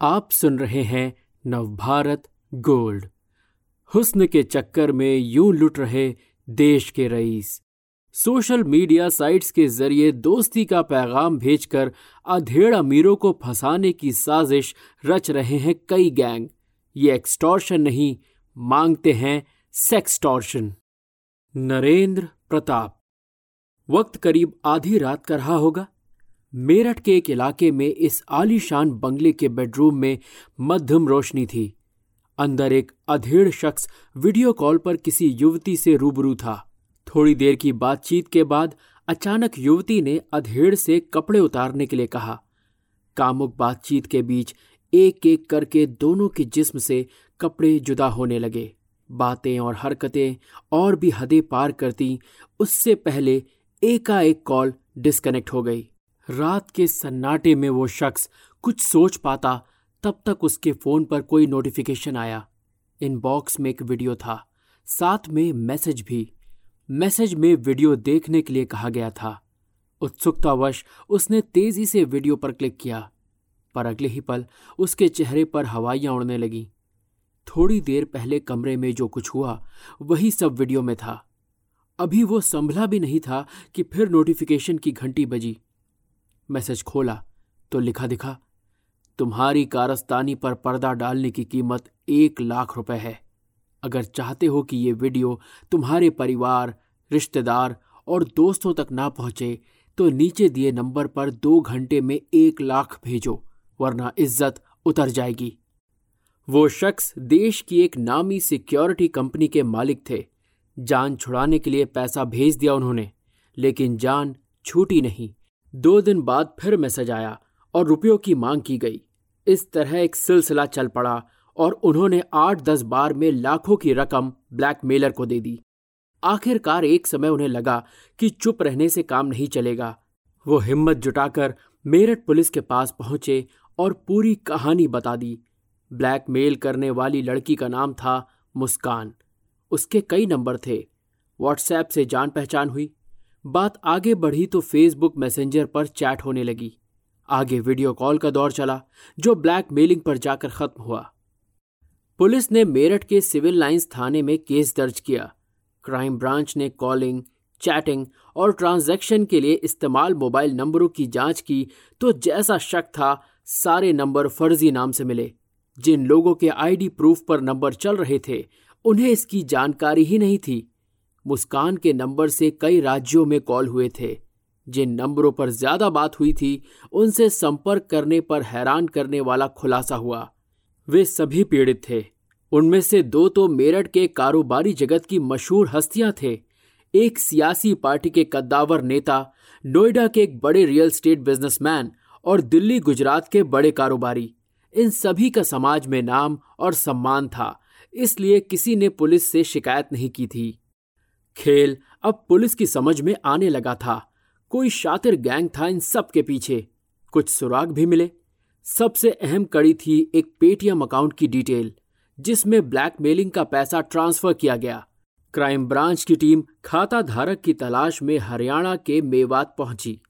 आप सुन रहे हैं नवभारत गोल्ड। हुस्न के चक्कर में यूँ लुट रहे देश के रईस। सोशल मीडिया साइट्स के ज़रिए दोस्ती का पैगाम भेजकर अधेड़ अमीरों को फंसाने की साजिश रच रहे हैं कई गैंग। ये एक्सटॉर्शन नहीं, मांगते हैं सेक्सटॉर्शन। नरेंद्र प्रताप। वक्त करीब आधी रात का रहा होगा। मेरठ के एक इलाके में इस आलीशान बंगले के बेडरूम में मध्यम रोशनी थी। अंदर एक अधेड़ शख्स वीडियो कॉल पर किसी युवती से रूबरू था। थोड़ी देर की बातचीत के बाद अचानक युवती ने अधेड़ से कपड़े उतारने के लिए कहा। कामुक बातचीत के बीच एक एक करके दोनों के जिस्म से कपड़े जुदा होने लगे। बातें और हरकतें और भी हदें पार करती, उससे पहले एकाएक कॉल डिस्कनेक्ट हो गई। रात के सन्नाटे में वो शख्स कुछ सोच पाता, तब तक उसके फ़ोन पर कोई नोटिफिकेशन आया। इनबॉक्स में एक वीडियो था। साथ में मैसेज भी। मैसेज में वीडियो देखने के लिए कहा गया था। उत्सुकतावश उसने तेज़ी से वीडियो पर क्लिक किया। पर अगले ही पल उसके चेहरे पर हवाइयाँ उड़ने लगीं। थोड़ी देर पहले कमरे में जो कुछ हुआ, वही सब वीडियो में था। अभी वो संभला भी नहीं था कि फिर नोटिफिकेशन की घंटी बजी। मैसेज खोला तो लिखा दिखा, तुम्हारी कारस्तानी पर पर्दा डालने की कीमत एक लाख रुपए है। अगर चाहते हो कि ये वीडियो तुम्हारे परिवार, रिश्तेदार और दोस्तों तक ना पहुँचे तो नीचे दिए नंबर पर दो घंटे में एक लाख भेजो, वरना इज़्ज़त उतर जाएगी। वो शख्स देश की एक नामी सिक्योरिटी कंपनी के मालिक थे। जान छुड़ाने के लिए पैसा भेज दिया उन्होंने, लेकिन जान छूटी नहीं। दो दिन बाद फिर मैसेज आया और रुपयों की मांग की गई। इस तरह एक सिलसिला चल पड़ा और उन्होंने आठ दस बार में लाखों की रकम ब्लैकमेलर को दे दी। आखिरकार एक समय उन्हें लगा कि चुप रहने से काम नहीं चलेगा। वो हिम्मत जुटाकर मेरठ पुलिस के पास पहुँचे और पूरी कहानी बता दी। ब्लैकमेल करने वाली लड़की का नाम था मुस्कान। उसके कई नंबर थे। व्हाट्सएप से जान पहचान हुई। बात आगे बढ़ी तो फेसबुक मैसेंजर पर चैट होने लगी। आगे वीडियो कॉल का दौर चला, जो ब्लैक मेलिंग पर जाकर खत्म हुआ। पुलिस ने मेरठ के सिविल लाइंस थाने में केस दर्ज किया। क्राइम ब्रांच ने कॉलिंग चैटिंग और ट्रांजैक्शन के लिए इस्तेमाल मोबाइल नंबरों की जाँच की तो जैसा शक था, सारे नंबर फर्जी नाम से मिले। जिन लोगों के आईडी प्रूफ पर नंबर चल रहे थे, उन्हें इसकी जानकारी ही नहीं थी। मुस्कान के नंबर से कई राज्यों में कॉल हुए थे। जिन नंबरों पर ज़्यादा बात हुई थी, उनसे संपर्क करने पर हैरान करने वाला खुलासा हुआ। वे सभी पीड़ित थे। उनमें से दो तो मेरठ के कारोबारी जगत की मशहूर हस्तियाँ थे। एक सियासी पार्टी के कद्दावर नेता, नोएडा के एक बड़े रियल स्टेट बिजनेसमैन और दिल्ली, गुजरात के बड़े कारोबारी। इन सभी का समाज में नाम और सम्मान था, इसलिए किसी ने पुलिस से शिकायत नहीं की थी। खेल अब पुलिस की समझ में आने लगा था। कोई शातिर गैंग था इन सब के पीछे। कुछ सुराग भी मिले। सबसे अहम कड़ी थी एक पेटीएम अकाउंट की डिटेल, जिसमें ब्लैकमेलिंग का पैसा ट्रांसफ़र किया गया। क्राइम ब्रांच की टीम खाता धारक की तलाश में हरियाणा के मेवात पहुँची।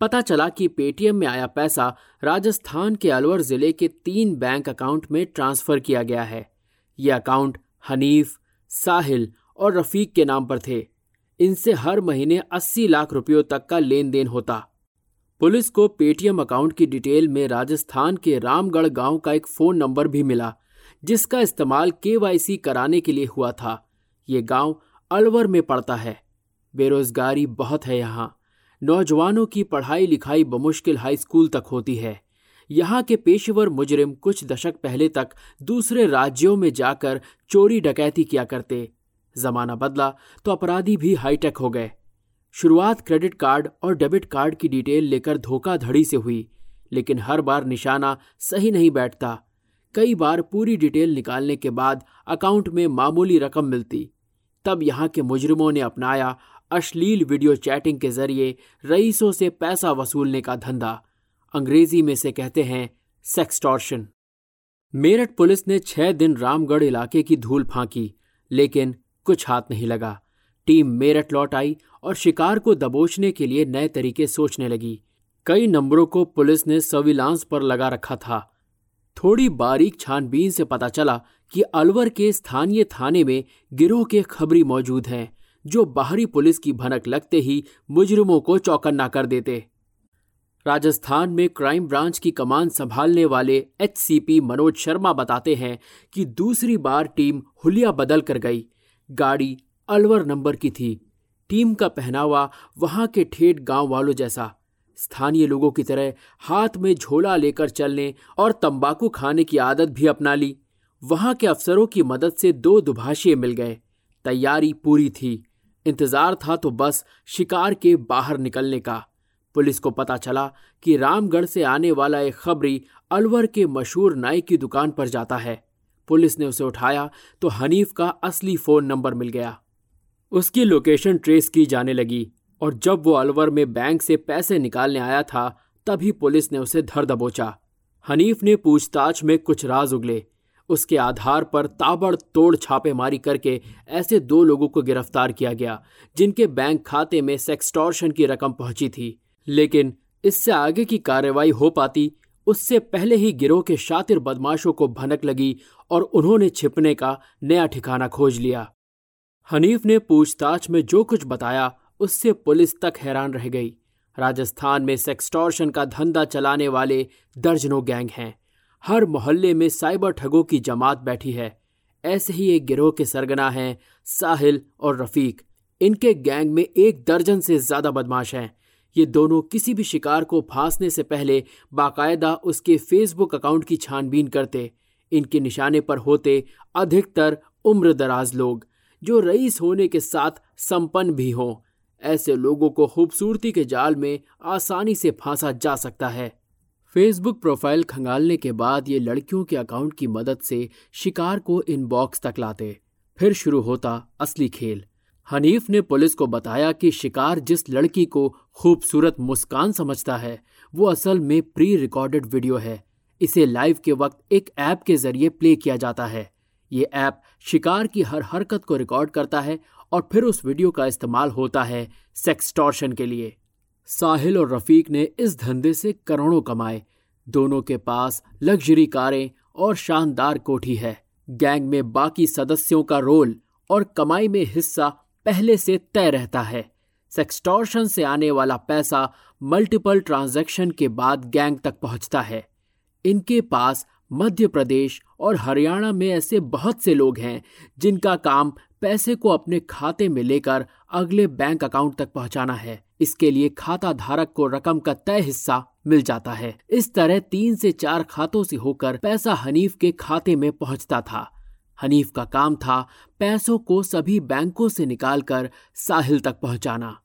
पता चला कि पेटीएम में आया पैसा राजस्थान के अलवर ज़िले के तीन बैंक अकाउंट में ट्रांसफ़र किया गया है। ये अकाउंट हनीफ, साहिल और रफीक के नाम पर थे। इनसे हर महीने 80 लाख रुपयों तक का लेन देन होता। पुलिस को पेटीएम अकाउंट की डिटेल में राजस्थान के रामगढ़ गाँव का एक फ़ोन नंबर भी मिला, जिसका इस्तेमाल केवाईसी कराने के लिए हुआ था। ये गाँव अलवर में पड़ता है। बेरोजगारी बहुत है यहाँ। नौजवानों की पढ़ाई लिखाई बमुश्किल हाई स्कूल तक होती है। यहाँ के पेशेवर मुजरिम कुछ दशक पहले तक दूसरे राज्यों में जाकर चोरी डकैती किया करते। जमाना बदला तो अपराधी भी हाईटेक हो गए। शुरुआत क्रेडिट कार्ड और डेबिट कार्ड की डिटेल लेकर धोखाधड़ी से हुई, लेकिन हर बार निशाना सही नहीं बैठता। कई बार पूरी डिटेल निकालने के बाद अकाउंट में मामूली रकम मिलती। तब यहाँ के मुजरिमों ने अपनाया अश्लील वीडियो चैटिंग के ज़रिए रईसों से पैसा वसूलने का धंधा। अंग्रेज़ी में से कहते हैं सेक्सटॉर्शन मेरठ पुलिस ने छह दिन रामगढ़ इलाके की धूल फांकी, लेकिन कुछ हाथ नहीं लगा। टीम मेरठ लौट आई और शिकार को दबोचने के लिए नए तरीके सोचने लगी। कई नंबरों को पुलिस ने सर्विलांस पर लगा रखा था। थोड़ी बारीक छानबीन से पता चला कि अलवर के स्थानीय थाने में गिरोह के खबरी मौजूद हैं, जो बाहरी पुलिस की भनक लगते ही मुजरिमों को चौकन्ना कर देते। राजस्थान में क्राइम ब्रांच की कमान संभालने वाले एचसीपी मनोज शर्मा बताते हैं कि दूसरी बार टीम हुलिया बदल कर गई। गाड़ी अलवर नंबर की थी। टीम का पहनावा वहाँ के ठेठ गाँव वालों जैसा। स्थानीय लोगों की तरह हाथ में झोला लेकर चलने और तंबाकू खाने की आदत भी अपना ली। वहाँ के अफसरों की मदद से दो दुभाषिए मिल गए। तैयारी पूरी थी। इंतज़ार था तो बस शिकार के बाहर निकलने का। पुलिस को पता चला कि रामगढ़ से आने वाला एक खबरी अलवर के मशहूर नाई की दुकान पर जाता है। पुलिस ने उसे उठाया तो हनीफ का असली फ़ोन नंबर मिल गया। उसकी लोकेशन ट्रेस की जाने लगी, और जब वो अलवर में बैंक से पैसे निकालने आया था, तभी पुलिस ने उसे धर दबोचा। हनीफ ने पूछताछ में कुछ राज उगले। उसके आधार पर ताबड़तोड़ छापेमारी करके ऐसे दो लोगों को गिरफ़्तार किया गया, जिनके बैंक खाते में सेक्सटॉर्शन की रकम पहुँची थी। लेकिन इससे आगे की कार्रवाई हो पाती, उससे पहले ही गिरोह के शातिर बदमाशों को भनक लगी और उन्होंने छिपने का नया ठिकाना खोज लिया। हनीफ ने पूछताछ में जो कुछ बताया, उससे पुलिस तक हैरान रह गई। राजस्थान में सेक्सटॉर्शन का धंधा चलाने वाले दर्जनों गैंग हैं। हर मोहल्ले में साइबर ठगों की जमात बैठी है। ऐसे ही एक गिरोह के सरगना हैं साहिल और रफीक। इनके गैंग में एक दर्जन से ज़्यादा बदमाश हैं। ये दोनों किसी भी शिकार को फांसने से पहले बाकायदा उसके फेसबुक अकाउंट की छानबीन करते। इनके निशाने पर होते अधिकतर उम्र दराज लोग, जो रईस होने के साथ संपन्न भी हों। ऐसे लोगों को खूबसूरती के जाल में आसानी से फांसा जा सकता है। फेसबुक प्रोफ़ाइल खंगालने के बाद ये लड़कियों के अकाउंट की मदद से शिकार को इनबॉक्स तक लाते। फिर शुरू होता असली खेल। हनीफ ने पुलिस को बताया कि शिकार जिस लड़की को खूबसूरत मुस्कान समझता है, वो असल में प्री रिकॉर्डेड वीडियो है। इसे लाइव के वक्त एक ऐप के ज़रिए प्ले किया जाता है। ये ऐप शिकार की हर हरकत को रिकॉर्ड करता है और फिर उस वीडियो का इस्तेमाल होता है सेक्सटॉर्शन के लिए। साहिल और रफीक ने इस धंधे से करोड़ों कमाए। दोनों के पास लग्जरी कारें और शानदार कोठी है। गैंग में बाकी सदस्यों का रोल और कमाई में हिस्सा पहले से तय रहता है। सेक्सटॉर्शन से आने वाला पैसा मल्टीपल ट्रांजैक्शन के बाद गैंग तक पहुँचता है। इनके पास मध्य प्रदेश और हरियाणा में ऐसे बहुत से लोग हैं, जिनका काम पैसे को अपने खाते में लेकर अगले बैंक अकाउंट तक पहुंचाना है। इसके लिए खाता धारक को रकम का तय हिस्सा मिल जाता है। इस तरह तीन से चार खातों से होकर पैसा हनीफ के खाते में पहुँचता था। हनीफ का काम था पैसों को सभी बैंकों से निकालकर साहिल तक पहुंचाना।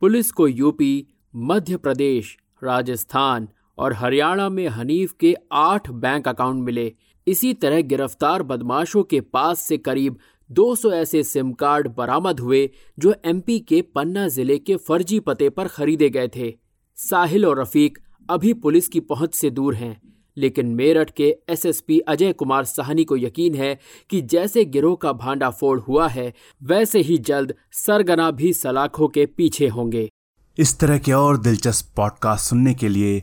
पुलिस को यूपी, मध्य प्रदेश, राजस्थान और हरियाणा में हनीफ के आठ बैंक अकाउंट मिले। इसी तरह गिरफ़्तार बदमाशों के पास से करीब 200 ऐसे सिम कार्ड बरामद हुए, जो एमपी के पन्ना ज़िले के फर्जी पते पर खरीदे गए थे। साहिल और रफीक अभी पुलिस की पहुँच से दूर हैं, लेकिन मेरठ के एसएसपी अजय कुमार साहनी को यकीन है कि जैसे गिरोह का भांडा फोड़ हुआ है, वैसे ही जल्द सरगना भी सलाखों के पीछे होंगे। इस तरह के और दिलचस्प पॉडकास्ट सुनने के लिए